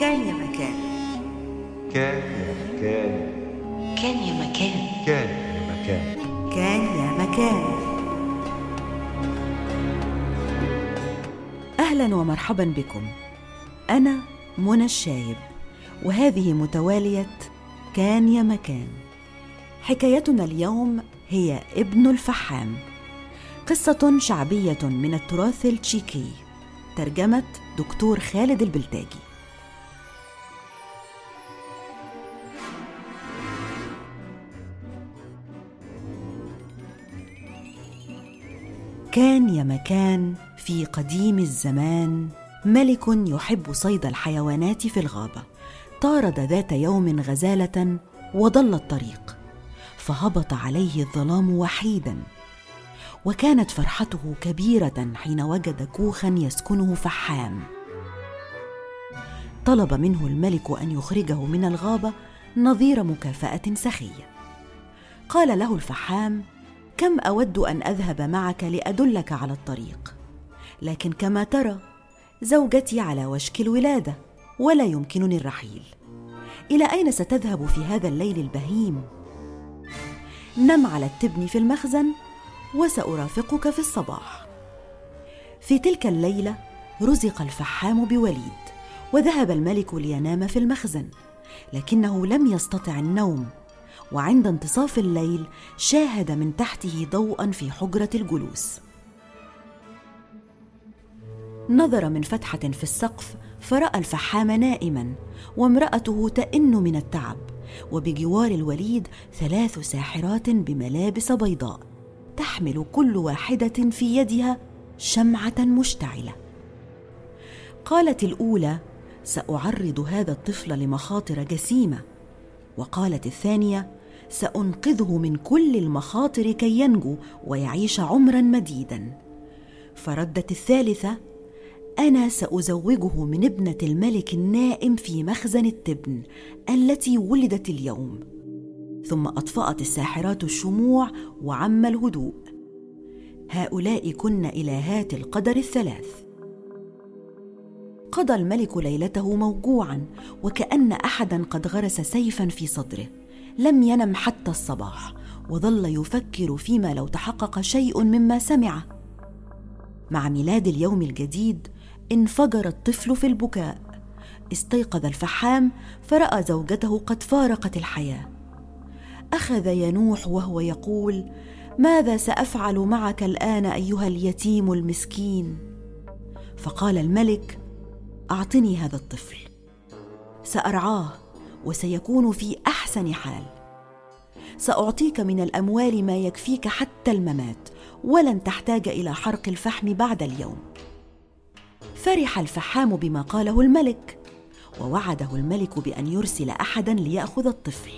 كان يا مكان. كان يا مكان. كان يا مكان. كان يا مكان. كان يا مكان. أهلا ومرحبا بكم. أنا منى الشايب وهذه متوالية كان يا مكان. حكايتنا اليوم هي ابن الفحام. قصة شعبية من التراث التشيكي ترجمة دكتور خالد البلتاجي. كان يا مكان في قديم الزمان. ملك يحب صيد الحيوانات في الغابة. طارد ذات يوم غزالة وضل الطريق. فهبط عليه الظلام وحيدا. وكانت فرحته كبيرة حين وجد كوخا يسكنه فحام. طلب منه الملك أن يخرجه من الغابة نظير مكافأة سخيه قال له الفحام كم أود أن أذهب معك لأدلك على الطريق؟ لكن كما ترى زوجتي على وشك الولادة ولا يمكنني الرحيل. إلى أين ستذهب في هذا الليل البهيم؟ نم على التبن في المخزن وسأرافقك في الصباح. في تلك الليلة رزق الفحام بوليد وذهب الملك لينام في المخزن لكنه لم يستطع النوم. وعند انتصاف الليل شاهد من تحته ضوءا في حجرة الجلوس. نظر من فتحة في السقف فرأى الفحام نائما وامرأته تئن من التعب وبجوار الوليد ثلاث ساحرات بملابس بيضاء تحمل كل واحدة في يدها شمعة مشتعلة. قالت الأولى سأعرض هذا الطفل لمخاطر جسيمة. وقالت الثانية سأنقذه من كل المخاطر كي ينجو ويعيش عمرا مديدا. فردت الثالثة أنا سأزوجه من ابنة الملك النائم في مخزن التبن التي ولدت اليوم. ثم أطفأت الساحرات الشموع وعم الهدوء. هؤلاء كن الهات القدر الثلاث. قضى الملك ليلته موجوعا وكأن احدا قد غرس سيفا في صدره. لم ينم حتى الصباح وظل يفكر فيما لو تحقق شيء مما سمعه مع ميلاد اليوم الجديد انفجر الطفل في البكاء. استيقظ الفحام فرأى زوجته قد فارقت الحياة. أخذ ينوح وهو يقول ماذا سأفعل معك الآن أيها اليتيم المسكين؟ فقال الملك أعطني هذا الطفل. سأرعاه وسيكون في أحسن حال. سأعطيك من الأموال ما يكفيك حتى الممات ولن تحتاج إلى حرق الفحم بعد اليوم. فرح الفحام بما قاله الملك ووعده الملك بأن يرسل احدا ليأخذ الطفل.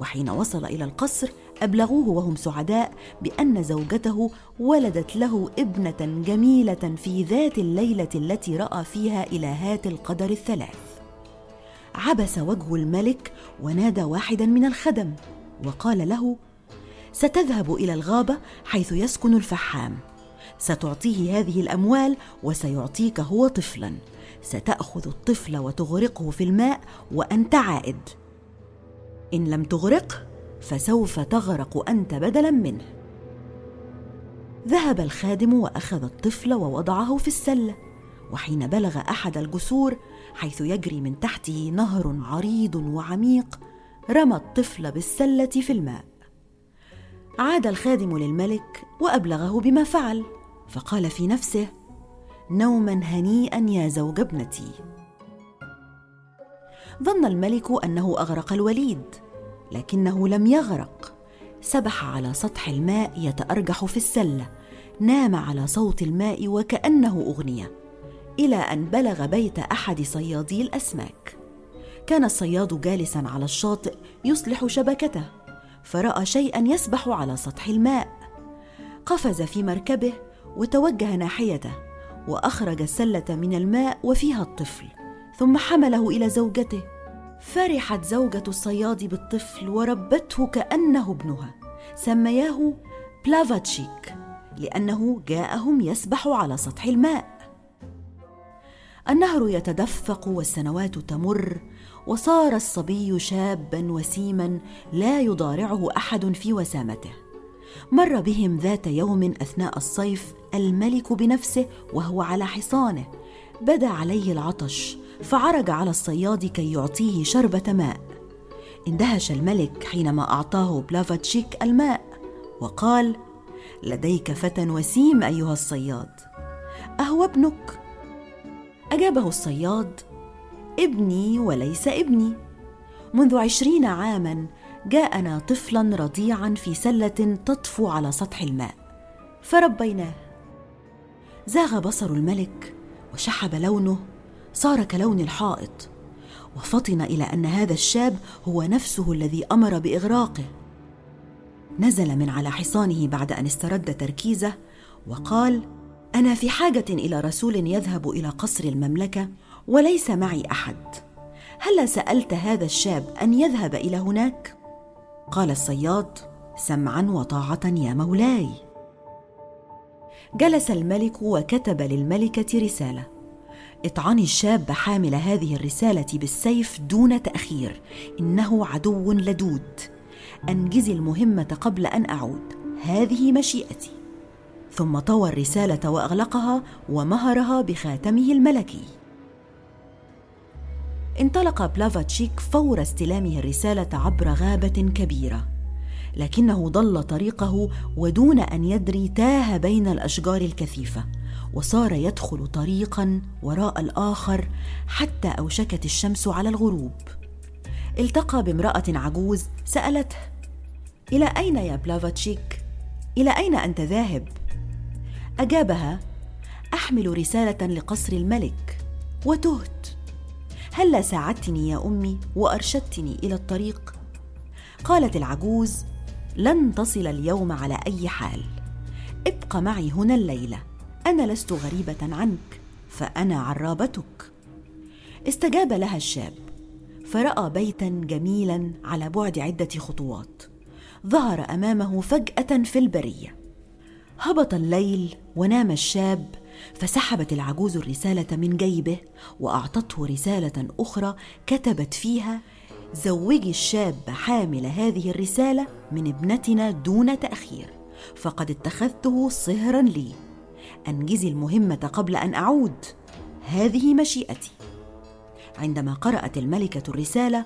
وحين وصل إلى القصر أبلغوه وهم سعداء بأن زوجته ولدت له ابنة جميلة في ذات الليلة التي رأى فيها الهات القدر الثلاث. عبس وجه الملك ونادى واحدا من الخدم وقال له ستذهب إلى الغابة حيث يسكن الفحام. ستعطيه هذه الأموال وسيعطيك هو طفلا. ستأخذ الطفل وتغرقه في الماء وأنت عائد. إن لم تغرقه فسوف تغرق أنت بدلا منه. ذهب الخادم وأخذ الطفل ووضعه في السلة. وحين بلغ أحد الجسور حيث يجري من تحته نهر عريض وعميق رمى الطفل بالسلة في الماء. عاد الخادم للملك وأبلغه بما فعل فقال في نفسه نوما هنيئا يا زوج ابنتي. ظن الملك أنه أغرق الوليد لكنه لم يغرق. سبح على سطح الماء يتأرجح في السلة نام على صوت الماء وكأنه أغنية. إلى أن بلغ بيت أحد صيادي الأسماك. كان الصياد جالسا على الشاطئ يصلح شبكته فرأى شيئا يسبح على سطح الماء. قفز في مركبه وتوجه ناحيته وأخرج السلة من الماء وفيها الطفل ثم حمله إلى زوجته. فرحت زوجة الصياد بالطفل وربته كأنه ابنها سمياه بلافاتشيك لأنه جاءهم يسبح على سطح الماء. النهر يتدفق والسنوات تمر وصار الصبي شابا وسيما لا يضارعه أحد في وسامته. مر بهم ذات يوم أثناء الصيف الملك بنفسه وهو على حصانه. بدا عليه العطش فعرج على الصياد كي يعطيه شربة ماء. اندهش الملك حينما أعطاه بلافاتشيك الماء وقال لديك فتى وسيم أيها الصياد أهو ابنك؟ أجابه الصياد ابني وليس ابني. منذ عشرين عاما جاءنا طفلا رضيعا في سلة تطفو على سطح الماء فربيناه. زاغ بصر الملك وشحب لونه صار كلون الحائط وفطن إلى أن هذا الشاب هو نفسه الذي أمر بإغراقه. نزل من على حصانه بعد أن استرد تركيزه وقال أنا في حاجة إلى رسول يذهب إلى قصر المملكة وليس معي أحد. هلا سألت هذا الشاب أن يذهب إلى هناك؟ قال الصياد سمعا وطاعة يا مولاي. جلس الملك وكتب للملكة رسالة. اطعني الشاب حامل هذه الرسالة بالسيف دون تأخير. إنه عدو لدود. أنجزي المهمة قبل أن أعود. هذه مشيئتي. ثم طوى الرسالة وأغلقها ومهرها بخاتمه الملكي. انطلق بلافاتشيك فور استلامه الرسالة عبر غابة كبيرة لكنه ضل طريقه ودون أن يدري تاه بين الأشجار الكثيفة وصار يدخل طريقا وراء الآخر حتى أوشكت الشمس على الغروب. التقى بامرأة عجوز سألته إلى أين يا بلافاتشيك؟ إلى أين أنت ذاهب؟ أجابها أحمل رسالة لقصر الملك. وتهت. هلا ساعدتني يا أمي وأرشدتني إلى الطريق؟ قالت العجوز لن تصل اليوم على أي حال. ابق معي هنا الليلة. أنا لست غريبة عنك فأنا عرابتك. استجاب لها الشاب. فرأى بيتا جميلا على بعد عدة خطوات. ظهر أمامه فجأة في البرية. هبط الليل ونام الشاب فسحبت العجوز الرسالة من جيبه وأعطته رسالة أخرى كتبت فيها زوجي الشاب حامل هذه الرسالة من ابنتنا دون تأخير فقد اتخذته صهرا لي. أنجزي المهمة قبل أن أعود. هذه مشيئتي. عندما قرأت الملكة الرسالة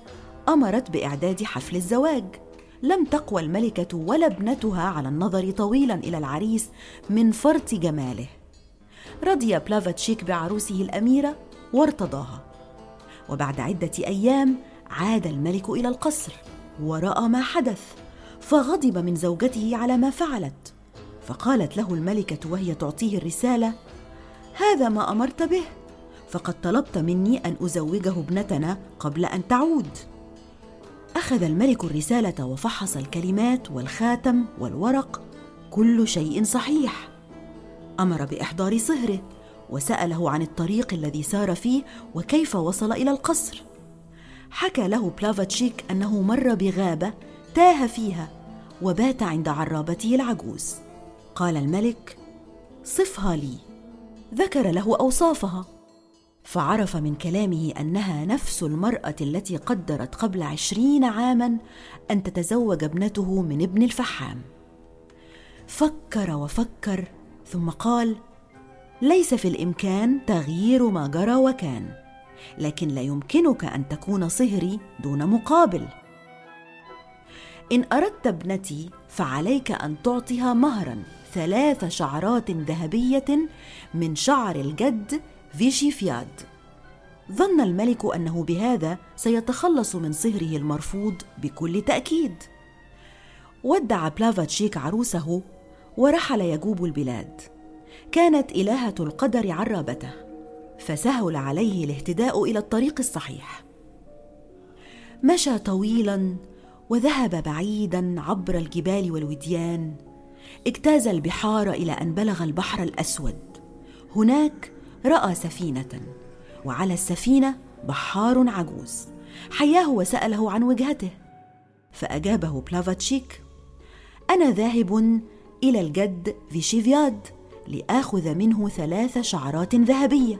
أمرت بإعداد حفل الزواج. لم تقوى الملكة ولا ابنتها على النظر طويلا إلى العريس من فرط جماله. رضي بلافاتشيك بعروسه الأميرة وارتضاها. وبعد عدة أيام عاد الملك إلى القصر ورأى ما حدث فغضب من زوجته على ما فعلت. فقالت له الملكة وهي تعطيه الرسالة هذا ما أمرت به فقد طلبت مني أن أزوجه ابنتنا قبل أن تعود. أخذ الملك الرسالة وفحص الكلمات والخاتم والورق كل شيء صحيح. أمر بإحضار صهره وسأله عن الطريق الذي سار فيه وكيف وصل إلى القصر. حكى له بلافاتشيك أنه مر بغابة تاه فيها وبات عند عرابته العجوز. قال الملك صفها لي. ذكر له أوصافها. فعرف من كلامه أنها نفس المرأة التي قدرت قبل عشرين عاما أن تتزوج ابنته من ابن الفحام. فكر وفكر ثم قال ليس في الإمكان تغيير ما جرى وكان لكن لا يمكنك أن تكون صهري دون مقابل. إن أردت ابنتي فعليك أن تعطيها مهرا ثلاث شعرات ذهبية من شعر الجد فيشيفياد ظن الملك أنه بهذا سيتخلص من صهره المرفوض بكل تأكيد. ودع بلافاتشيك عروسه ورحل يجوب البلاد. كانت إلهة القدر عرابته فسهل عليه الاهتداء إلى الطريق الصحيح. مشى طويلا وذهب بعيدا عبر الجبال والوديان اجتاز البحار إلى أن بلغ البحر الأسود. هناك رأى سفينة وعلى السفينة بحار عجوز. حياه وسأله عن وجهته فأجابه بلافاتشيك أنا ذاهب إلى الجد فيشيفياد لآخذ منه ثلاث شعرات ذهبية.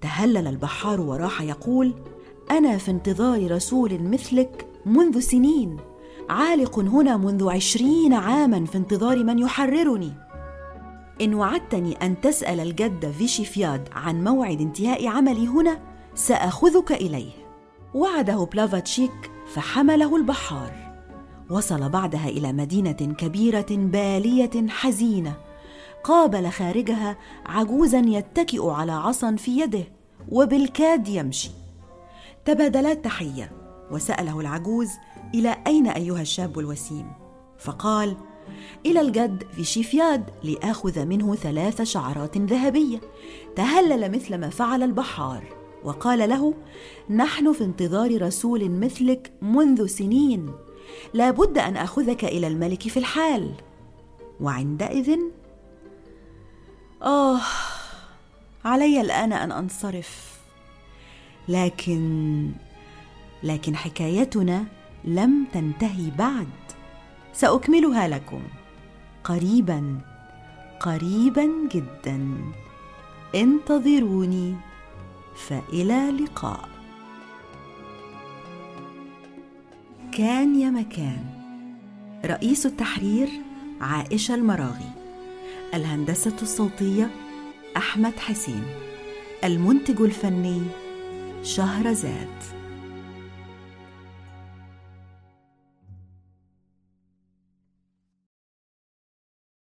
تهلل البحار وراح يقول أنا في انتظار رسول مثلك منذ سنين عالق هنا منذ عشرين عاما في انتظار من يحررني. إن وعدتني أن تسأل الجد فيشيفياد عن موعد انتهاء عملي هنا سأخذك إليه. وعده بلافاتشيك فحمله البحار. وصل بعدها إلى مدينة كبيرة بالية حزينة. قابل خارجها عجوزا يتكئ على عصا في يده وبالكاد يمشي. تبادلا التحية وسأله العجوز إلى أين أيها الشاب الوسيم؟ فقال إلى الجد في شيفياد لاخذ منه ثلاث شعرات ذهبية. تهلل مثل ما فعل البحار وقال له نحن في انتظار رسول مثلك منذ سنين. لا بد أن أخذك إلى الملك في الحال. وعندئذ آه علي الآن أن أنصرف. لكن لكن حكايتنا لم تنتهي بعد. سأكملها لكم. قريبا قريبا جدا. انتظروني. فإلى لقاء كان يا مكان. رئيس التحرير عائشة المراغي. الهندسة الصوتية أحمد حسين. المنتج الفني شهرزاد.